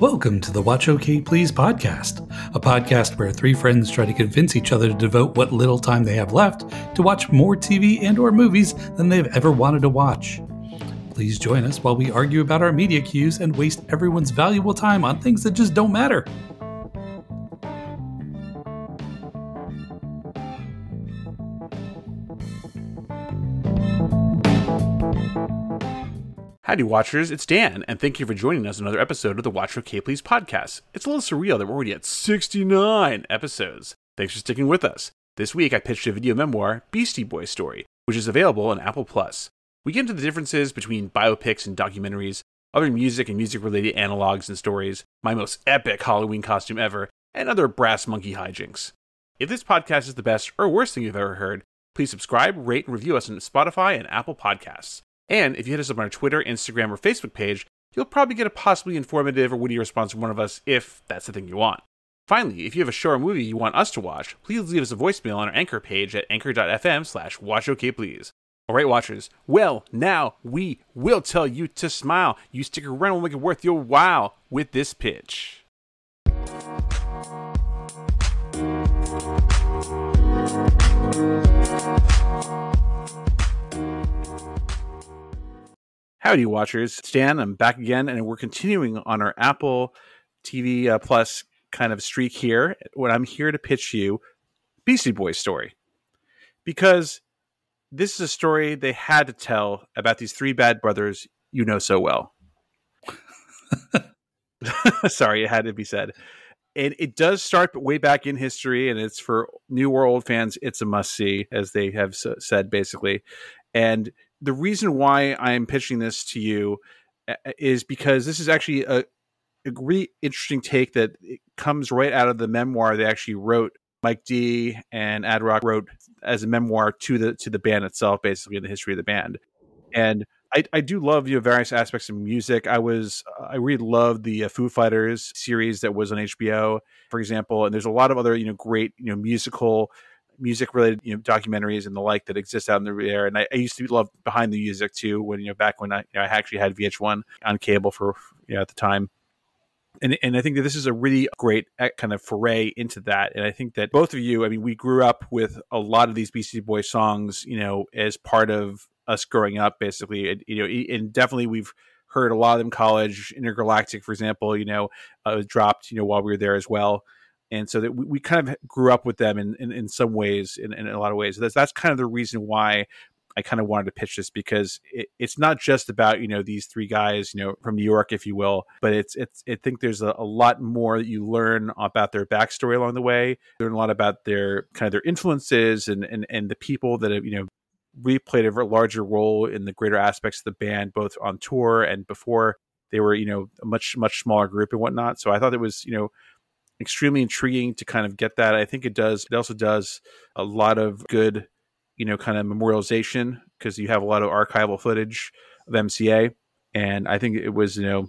Welcome to the Watch OK Please podcast, a podcast where three friends try to convince each other to devote what little time they have left to watch more TV and or movies than they've ever wanted to watch. Please join us while we argue about our media cues and waste everyone's valuable time on things that just don't matter. Howdy, Watchers. It's Dan, and thank you for joining us another episode of the Watch OK Please podcast. It's a little surreal that we're already at 69 episodes. Thanks for sticking with us. This week, I pitched a video memoir, Beastie Boy Story, which is available on Apple Plus. We get into the differences between biopics and documentaries, other music and music related analogs and stories, my most epic Halloween costume ever, and other brass monkey hijinks. If this podcast is the best or worst thing you've ever heard, please subscribe, rate, and review us on Spotify and Apple Podcasts. And if you hit us up on our Twitter, Instagram, or Facebook page, you'll probably get a possibly informative or witty response from one of us if that's the thing you want. Finally, if you have a show or movie you want us to watch, please leave us a voicemail on our Anchor page at anchor.fm slash watchokplease. All right, watchers. Well, now we will tell you to smile. You stick around, we'll make it worth your while with this pitch. Howdy, watchers. Stan, I'm back again, and we're continuing on our Apple TV uh, Plus kind of streak here. When I'm here to pitch you Beastie Boys story, because this is a story they had to tell about these three bad brothers you know so well. Sorry, it had to be said. And it does start way back in history, and it's for new or old fans. It's a must see, as they have said, basically. And the reason why I'm pitching this to you uh, uh, is because this is actually a, a really interesting take that comes right out of the memoir they actually wrote. Mike D and Ad Rock wrote as a memoir to the to the band itself, basically the history of the band. And I, I do love you know various aspects of music. I was I really loved the uh, Foo Fighters series that was on HBO, for example. And there's a lot of other you know great you know musical music related you know documentaries and the like that exist out in the air. And I, I, used to love behind the music too when you know back when I, you know, I actually had VH1 on cable for you know at the time. And, and I think that this is a really great uh, kind of foray into that. And I think that both of you, I mean, we grew up with a lot of these Beastie Boys songs, you know, as part of us growing up, basically. And, you know, and definitely we've heard a lot of them college, Intergalactic, for example, you know, uh, dropped, you know, while we were there as well and so that we, we kind of grew up with them in, in, in some ways, in, in, a lot of ways. That's that's kind of the reason why I kind of wanted to pitch this because it, it's not just about you know these three guys, you know, from New York, if you will, but it's it's I think there's a, a lot more that you learn about their backstory along the way. Learn a lot about their kind of their influences and and and the people that have you know really played a larger role in the greater aspects of the band, both on tour and before they were you know a much much smaller group and whatnot. So I thought it was you know extremely intriguing to kind of get that. I think it does. It also does a lot of good, you know, kind of memorialization because you have a lot of archival footage of MCA, and I think it was you know,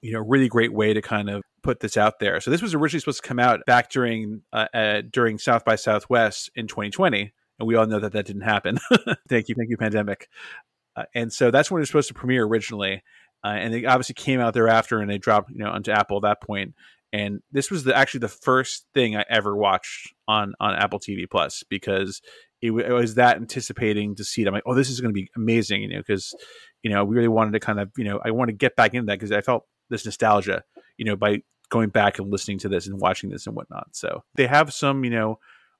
you know, really great way to kind of put this out there. So this was originally supposed to come out back during uh, uh, during South by Southwest in 2020, and we all know that that didn't happen. thank you, thank you, pandemic. Uh, and so that's when it was supposed to premiere originally. Uh, and it obviously came out thereafter, and they dropped, you know, onto Apple at that point and this was the, actually the first thing I ever watched on on Apple TV Plus because it, it, was that anticipating to see it. I'm like, oh, this is going to be amazing, you know, because you know we really wanted to kind of you know I want to get back into that because I felt this nostalgia, you know, by going back and listening to this and watching this and whatnot. So they have some you know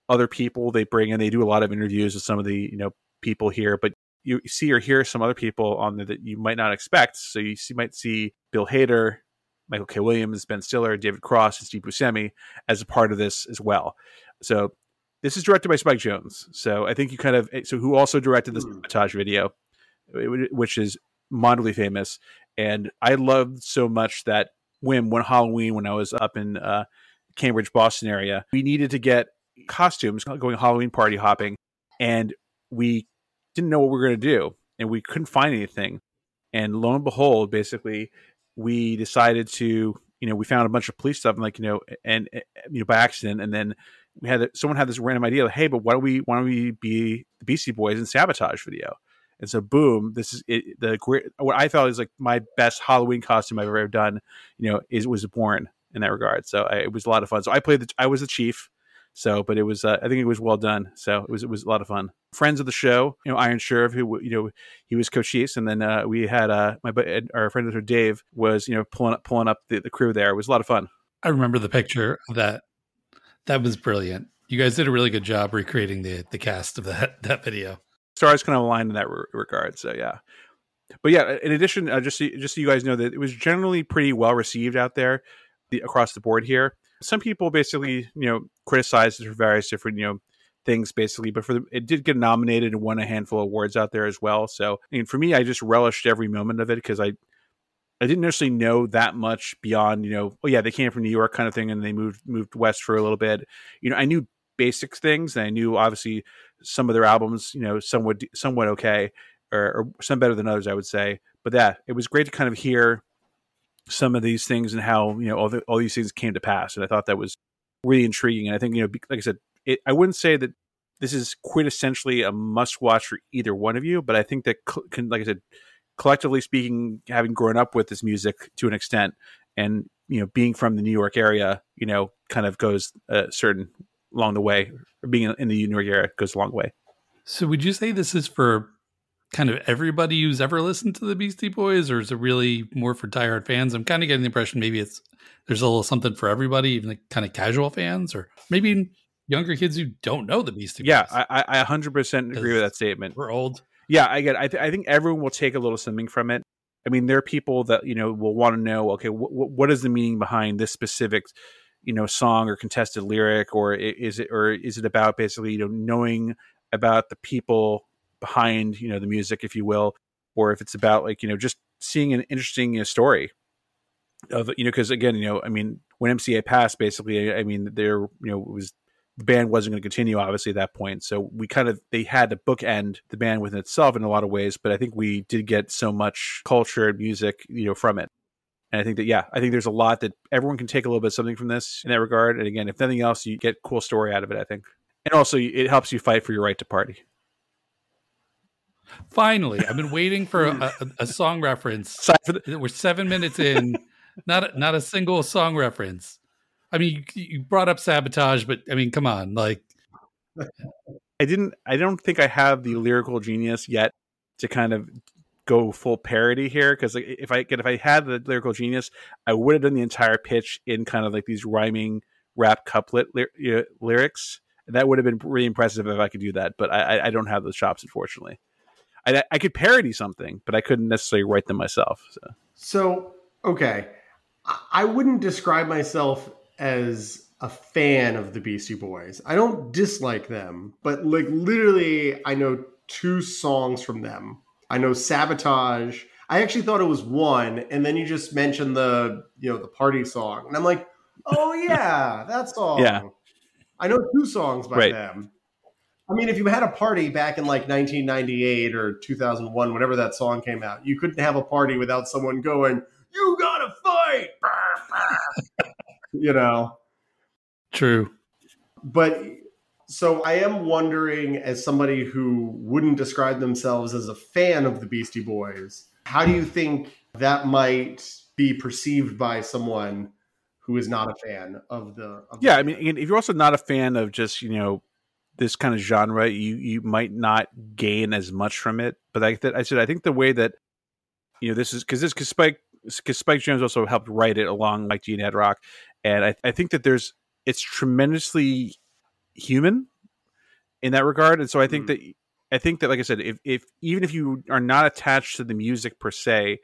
other people they bring in. They do a lot of interviews with some of the you know people here, but you see or hear some other people on there that you might not expect. So you see, might see Bill Hader, Michael K. Williams, Ben Stiller, David Cross, and Steve Buscemi as a part of this as well. So this is directed by Spike Jonze. So I think you kind of so who also directed this montage hmm. video, which is moderately famous. And I loved so much that when one Halloween when I was up in uh, Cambridge, Boston area, we needed to get costumes going Halloween party hopping, and we didn't know what we were going to do, and we couldn't find anything. And lo and behold, basically, we decided to, you know, we found a bunch of police stuff and like, you know, and, and you know, by accident. And then we had someone had this random idea, like, hey, but why don't we, why don't we be the Beastie Boys in sabotage video? And so, boom, this is it, the. What I felt is like my best Halloween costume I've ever done. You know, is was born in that regard. So I, it was a lot of fun. So I played the. I was the chief. So, but it was. Uh, I think it was well done. So it was. It was a lot of fun. Friends of the show, you know, Iron Sheriff, who you know, he was Cochise, and then uh, we had uh, my our friend Dave was you know pulling up pulling up the, the crew there. It was a lot of fun. I remember the picture of that. That was brilliant. You guys did a really good job recreating the the cast of that that video stars kind of aligned in that re- regard. So yeah, but yeah, in addition, uh, just so, just so you guys know that it was generally pretty well received out there the, across the board here. Some people basically, you know, criticized it for various different, you know, things basically, but for the, it did get nominated and won a handful of awards out there as well. So, I mean, for me, I just relished every moment of it because I, I didn't necessarily know that much beyond, you know, oh yeah, they came from New York kind of thing, and they moved moved west for a little bit. You know, I knew basic things, and I knew obviously some of their albums, you know, somewhat somewhat okay, or, or some better than others, I would say. But that it was great to kind of hear some of these things and how you know all the, all these things came to pass, and I thought that was really intriguing. And I think you know, like I said, it, I wouldn't say that this is quintessentially a must watch for either one of you, but I think that can, like I said, collectively speaking, having grown up with this music to an extent, and you know, being from the New York area, you know, kind of goes a certain along the way. Or being in the New York area goes a long way. So, would you say this is for kind of everybody who's ever listened to the Beastie Boys, or is it really more for diehard fans? I'm kind of getting the impression maybe it's there's a little something for everybody, even the kind of casual fans, or maybe younger kids who don't know the Beastie Boys. Yeah, I, I 100% agree with that statement. We're old. Yeah, I get. I, th- I think everyone will take a little something from it. I mean, there are people that you know will want to know. Okay, wh- what is the meaning behind this specific you know song or contested lyric or is it or is it about basically you know knowing about the people behind you know the music if you will or if it's about like you know just seeing an interesting you know, story of you know because again you know i mean when mca passed basically i mean there you know it was the band wasn't going to continue obviously at that point so we kind of they had to bookend the band within itself in a lot of ways but i think we did get so much culture and music you know from it and I think that, yeah, I think there's a lot that everyone can take a little bit something from this in that regard. And again, if nothing else, you get cool story out of it, I think. And also, it helps you fight for your right to party. Finally, I've been waiting for a, a, a song reference. We're seven minutes in, not a, not a single song reference. I mean, you, you brought up sabotage, but I mean, come on, like. I didn't. I don't think I have the lyrical genius yet to kind of go full parody here because like, if I if I had the lyrical genius, I would have done the entire pitch in kind of like these rhyming rap couplet ly- lyrics. That would have been really impressive if I could do that, but I, I don't have those chops, unfortunately. I, I could parody something, but I couldn't necessarily write them myself. So, so okay, I wouldn't describe myself as a fan of the Beastie Boys. I don't dislike them, but like literally, I know two songs from them I know Sabotage. I actually thought it was one, and then you just mentioned the you know the party song, and I'm like, oh yeah, that song. Yeah, I know two songs by right. them. I mean, if you had a party back in like 1998 or 2001, whenever that song came out, you couldn't have a party without someone going, "You gotta fight," you know. True. But so I am wondering, as somebody who wouldn't describe themselves as a fan of the Beastie Boys, how do you think that might be perceived by someone who is not a fan of the? Of yeah, the I mean, if you're also not a fan of just you know this kind of genre, you you might not gain as much from it. But like I said, I think the way that you know this is because this because Spike because Spike Jonze also helped write it along like Gene Ad Rock, and I, I think that there's it's tremendously human in that regard. And so I think mm. that I think that like I said, if if even if you are not attached to the music per se,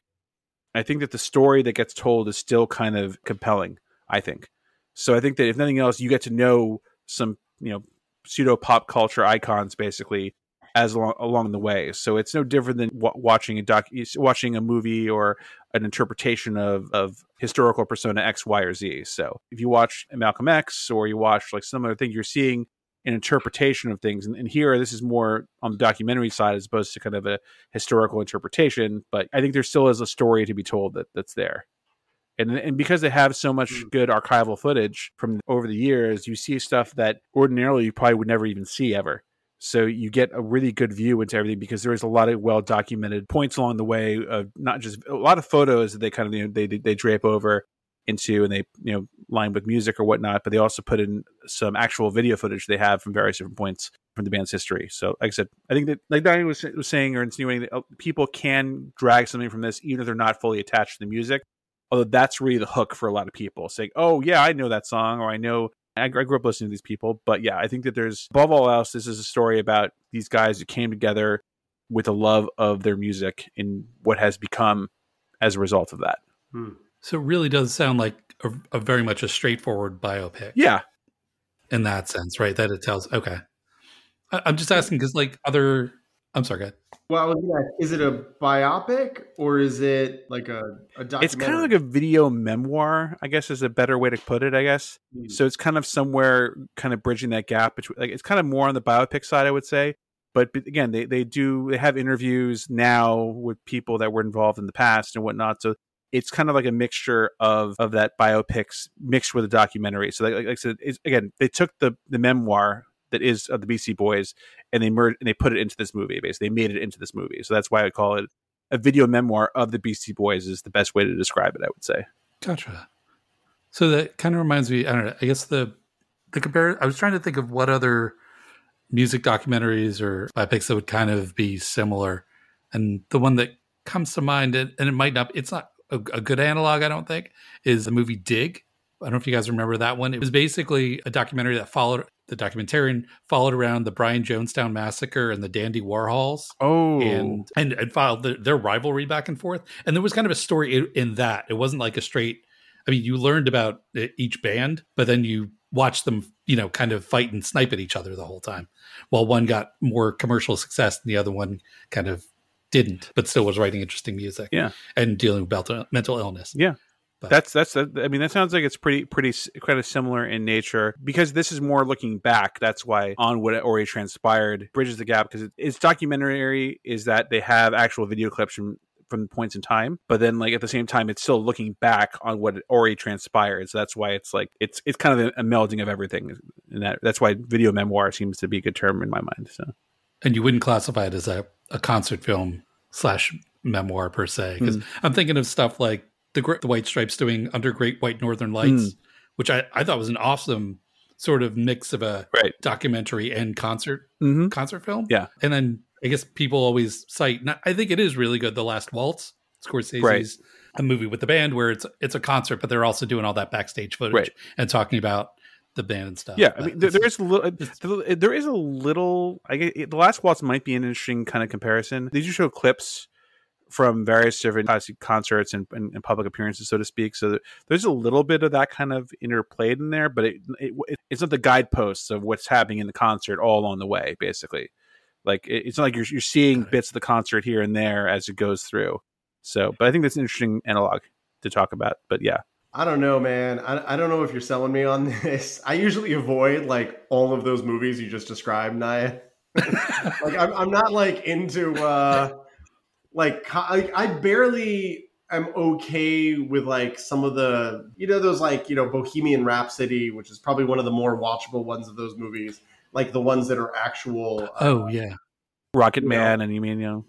I think that the story that gets told is still kind of compelling. I think. So I think that if nothing else, you get to know some you know pseudo pop culture icons basically as along, along the way. So it's no different than w- watching a doc, watching a movie or an interpretation of of historical persona X, Y, or Z. So if you watch Malcolm X or you watch like some other thing, you're seeing an interpretation of things. And, and, here, this is more on the documentary side as opposed to kind of a historical interpretation. But I think there still is a story to be told that that's there. And, and because they have so much mm. good archival footage from over the years, you see stuff that ordinarily you probably would never even see ever. So you get a really good view into everything because there is a lot of well documented points along the way of not just a lot of photos that they kind of you know, they they drape over into and they you know line with music or whatnot, but they also put in some actual video footage they have from various different points from the band's history. So, like I said, I think that like Diane was, was saying or insinuating that uh, people can drag something from this even if they're not fully attached to the music. Although that's really the hook for a lot of people, saying, "Oh yeah, I know that song," or "I know I, grew up listening to these people, but yeah, I think that there's above all else, this is a story about these guys who came together with a love of their music and what has become as a result of that. Hmm. So it really does sound like a, a, very much a straightforward biopic. Yeah, in that sense, right? That it tells. Okay, I, am just asking because like other I'm sorry, go ahead. Well, is it a biopic or is it like a, a documentary? It's kind of like a video memoir, I guess is a better way to put it, I guess. Mm-hmm. So it's kind of somewhere kind of bridging that gap between like it's kind of more on the biopic side, I would say. But, but again, they, they do they have interviews now with people that were involved in the past and whatnot. So it's kind of like a mixture of of that biopics mixed with a documentary. So like, like I said, again, they took the the memoir that is of the Beastie Boys, and they merged and they put it into this movie. Basically, they made it into this movie. So that's why I call it a video memoir of the Beastie Boys. Is the best way to describe it. I would say. Gotcha. So that kind of reminds me. I don't know. I guess the the compare. I was trying to think of what other music documentaries or biopics that would kind of be similar, and the one that comes to mind, and it might not. It's not a, a good analog. I don't think is the movie Dig. I don't know if you guys remember that one. It was basically a documentary that followed the documentarian followed around the Brian Jonestown massacre and the Dandy Warhols. Oh, and and, and filed the, their rivalry back and forth. And there was kind of a story in, in, that. It wasn't like a straight. I mean, you learned about each band, but then you watched them, you know, kind of fight and snipe at each other the whole time. While one got more commercial success, and the other one kind of didn't, but still was writing interesting music. Yeah, and dealing with mental illness. Yeah. But. That's that's I mean that sounds like it's pretty pretty kind of similar in nature because this is more looking back. That's why on what already transpired bridges the gap because it, it's documentary is that they have actual video clips from from points in time, but then like at the same time it's still looking back on what already transpired. So that's why it's like it's it's kind of a, a melding of everything, and that that's why video memoir seems to be a good term in my mind. So, and you wouldn't classify it as a, a concert film slash memoir per se because mm-hmm. I'm thinking of stuff like the, the White Stripes doing Under Great White Northern Lights, mm. which I, I thought was an awesome sort of mix of a right. documentary and concert mm-hmm. concert film. Yeah, and then I guess people always cite. I think it is really good. The Last Waltz, Scorsese's right. a movie with the band where it's it's a concert, but they're also doing all that backstage footage right. and talking about the band and stuff. Yeah, I mean, there, there is a little. There is a little. I guess, the Last Waltz might be an interesting kind of comparison. They do show clips from various different concerts and, and, and, public appearances, so to speak. So there's a little bit of that kind of interplayed in there, but it, it, it's not the guideposts of what's happening in the concert all along the way, basically. Like it, it's not like you're you're seeing bits of the concert here and there as it goes through. So, but I think that's an interesting analog to talk about. But yeah. I don't know, man. I, I don't know if you're selling me on this. I usually avoid like all of those movies you just described, Naya. like I'm, I'm not like into uh like I, I barely am okay with like some of the you know those like you know Bohemian Rhapsody, which is probably one of the more watchable ones of those movies, like the ones that are actual. Uh, oh yeah, Rocket Man, know, and you mean you know.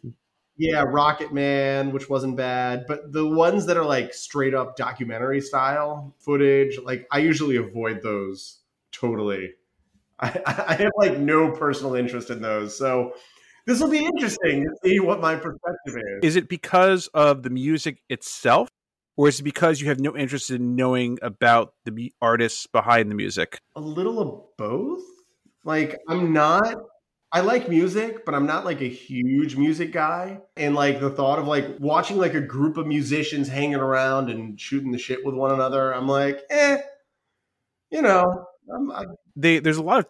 Yeah, Rocket Man, which wasn't bad, but the ones that are like straight up documentary style footage, like I usually avoid those totally. I, I have like no personal interest in those, so this will be interesting to see what my perspective is. Is it because of the music itself, or is it because you have no interest in knowing about the artists behind the music? A little of both. Like, I'm not. I like music, but I'm not like a huge music guy. And like the thought of like watching like a group of musicians hanging around and shooting the shit with one another, I'm like, eh, you know. I'm, I... They there's a lot of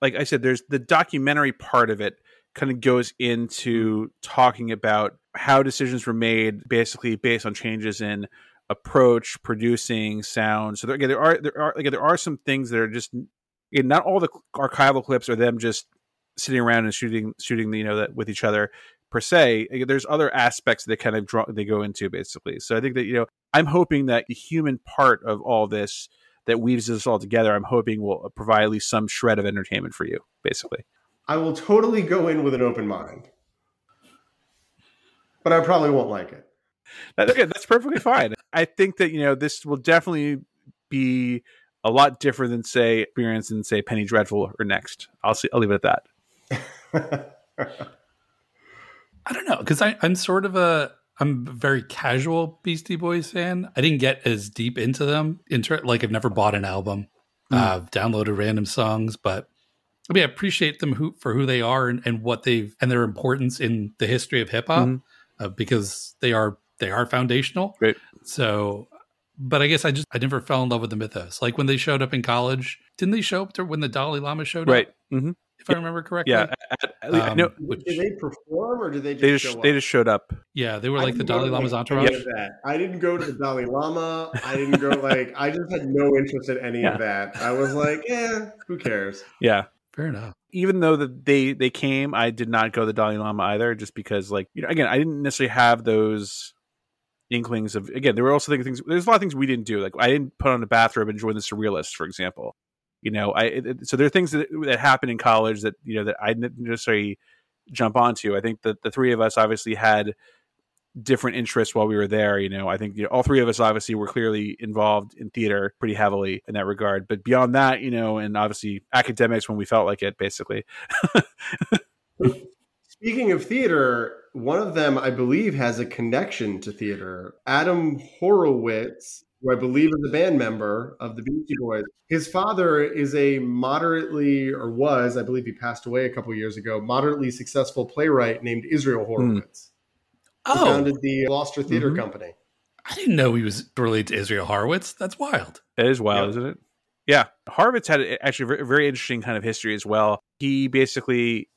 like I said, there's the documentary part of it kind of goes into talking about how decisions were made basically based on changes in approach producing sound. So there, again, there are there are again, there are some things that are just again, not all the archival clips are them just sitting around and shooting shooting you know that with each other per se. There's other aspects that kind of draw they go into basically. So i think that you know i'm hoping that the human part of all this that weaves this all together i'm hoping will provide at least some shred of entertainment for you basically I will totally go in with an open mind, but I probably won't like it. That, okay, that's perfectly fine. I think that you know this will definitely be a lot different than say experience in say Penny Dreadful or Next. I'll see. I'll leave it at that. I don't know because I'm sort of a I'm a very casual Beastie Boys fan. I didn't get as deep into them. Inter- like I've never bought an album. Mm. Uh, I've downloaded random songs, but I mean, I appreciate them who, for who they are and, and, what they've and their importance in the history of hip hop mm-hmm. uh, because they are they are foundational. Right. So, but I guess I just I never fell in love with the mythos. Like when they showed up in college, didn't they show up to when the Dalai Lama showed right. up? Right. Mm-hmm if I remember correctly. Yeah, um, no, which, did they perform or did they just they just they just showed up? Yeah, they were like the Dalai Lama's like, entourage. I didn't go to the Dalai Lama. I didn't go like I just had no interest in any yeah. of that. I was like, yeah, who cares? Yeah, fair enough. Even though that they they came, I did not go the Dalai Lama either, just because like you know again I didn't necessarily have those inklings of again there were also things there's a lot of things we didn't do. Like i didn't put on a bathrobe and join the surrealists for example. You know i it, so there are things that, that happen in college that you know that i didn't necessarily jump onto. I think that the three of us obviously had different interests while we were there you know i think you know, all three of us obviously were clearly involved in theater pretty heavily in that regard but beyond that you know and obviously academics when we felt like it basically speaking of theater one of them i believe has a connection to theater Adam Horovitz who I believe is a band member of the Beastie Boys. His father is a moderately, or was, I believe he passed away a couple years ago, moderately successful playwright named Israel Horovitz. Mm. Oh. founded the Gloucester Theater mm-hmm. Company. I didn't know he was related to Israel Horovitz. That's wild. It is wild, yep. isn't it? Yeah. Horovitz had actually a very interesting kind of history as well. He basically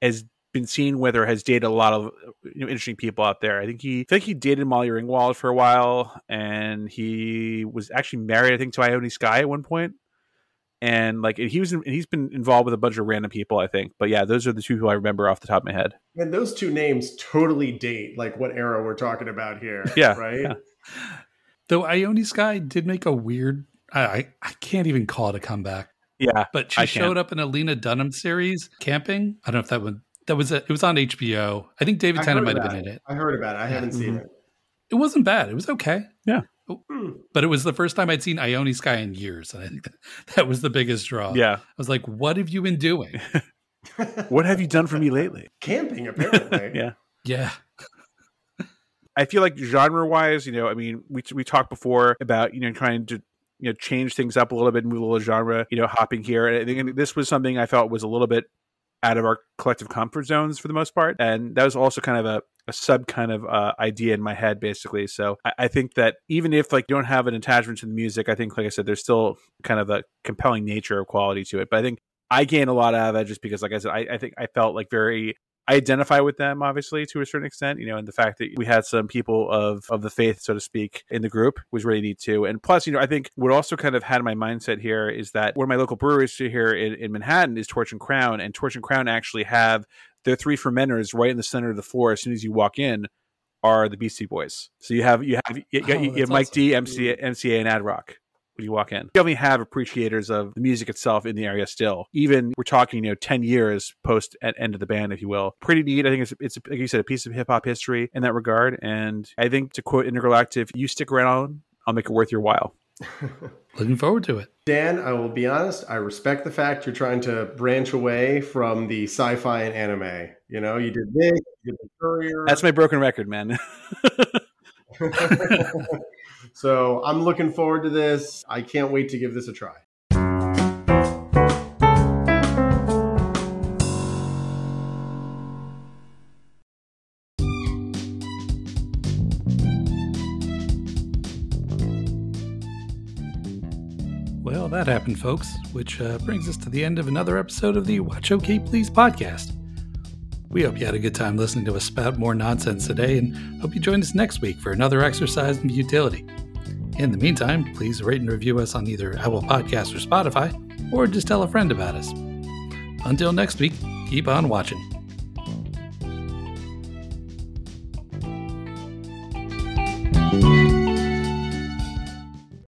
has been seen with or has dated a lot of you know, interesting people out there. I think he I think he dated Molly Ringwald for a while, and he was actually married, I think, to Ione Skye at one point. And like he was, in, he's been involved with a bunch of random people, I think. But yeah, those are the two who I remember off the top of my head. And those two names totally date like what era we're talking about here. Yeah, right. Yeah. Though Ione Skye did make a weird, I I can't even call it a comeback. Yeah, but she showed up in a Lena Dunham series, camping. I don't know if that would that was a, it was on HBO. I think David Tennant might have been in it. I heard about it. I haven't mm-hmm. seen it. It wasn't bad. It was okay. Yeah. Hmm. But it was the first time I'd seen Ione Skye in years. And I think that, that was the biggest draw. Yeah. I was like, what have you been doing? what have you done for me lately? Camping, apparently. yeah. Yeah. I feel like genre wise, you know, I mean, we we talked before about you know trying to you know change things up a little bit, move a little genre, you know, hopping here. And I think this was something I felt was a little bit out of our collective comfort zones for the most part. And that was also kind of a, a sub kind of uh, idea in my head, basically. So I, I, think that even if like you don't have an attachment to the music, I think, like I said, there's still kind of a compelling nature or quality to it. But I think I gained a lot out of it just because, like I said, I, I think I felt like very I identify with them obviously to a certain extent, you know, and the fact that we had some people of of the faith, so to speak, in the group was really neat too. And plus, you know, I think what also kind of had my mindset here is that one of my local breweries here in, in Manhattan is Torch and Crown, and Torch and Crown actually have their three fermenters right in the center of the floor as soon as you walk in are the Beastie Boys. So you have you have you, you, oh, you have Mike awesome. D, MC, MCA, and Ad Rock when you walk in. You definitely have appreciators of the music itself in the area still. Even we're talking, you know, 10 years post end of the band, if you will. Pretty neat. I think it's, it's like you said, a piece of hip hop history in that regard. And I think to quote Intergalactic, if you stick around, I'll make it worth your while. Looking forward to it. Dan, I will be honest, I respect the fact you're trying to branch away from the sci fi and anime. You know, you did this, you did the courier. That's my broken record, man. So I'm looking forward to this. I can't wait to give this a try. Well, that happened, folks, which uh, brings us to the end of another episode of the Watch OK Please podcast. We hope you had a good time listening to us spout more nonsense today and hope you join us next week for another exercise in futility. In the meantime, please rate and review us on either Apple Podcasts or Spotify, or just tell a friend about us. Until next week, keep on watching.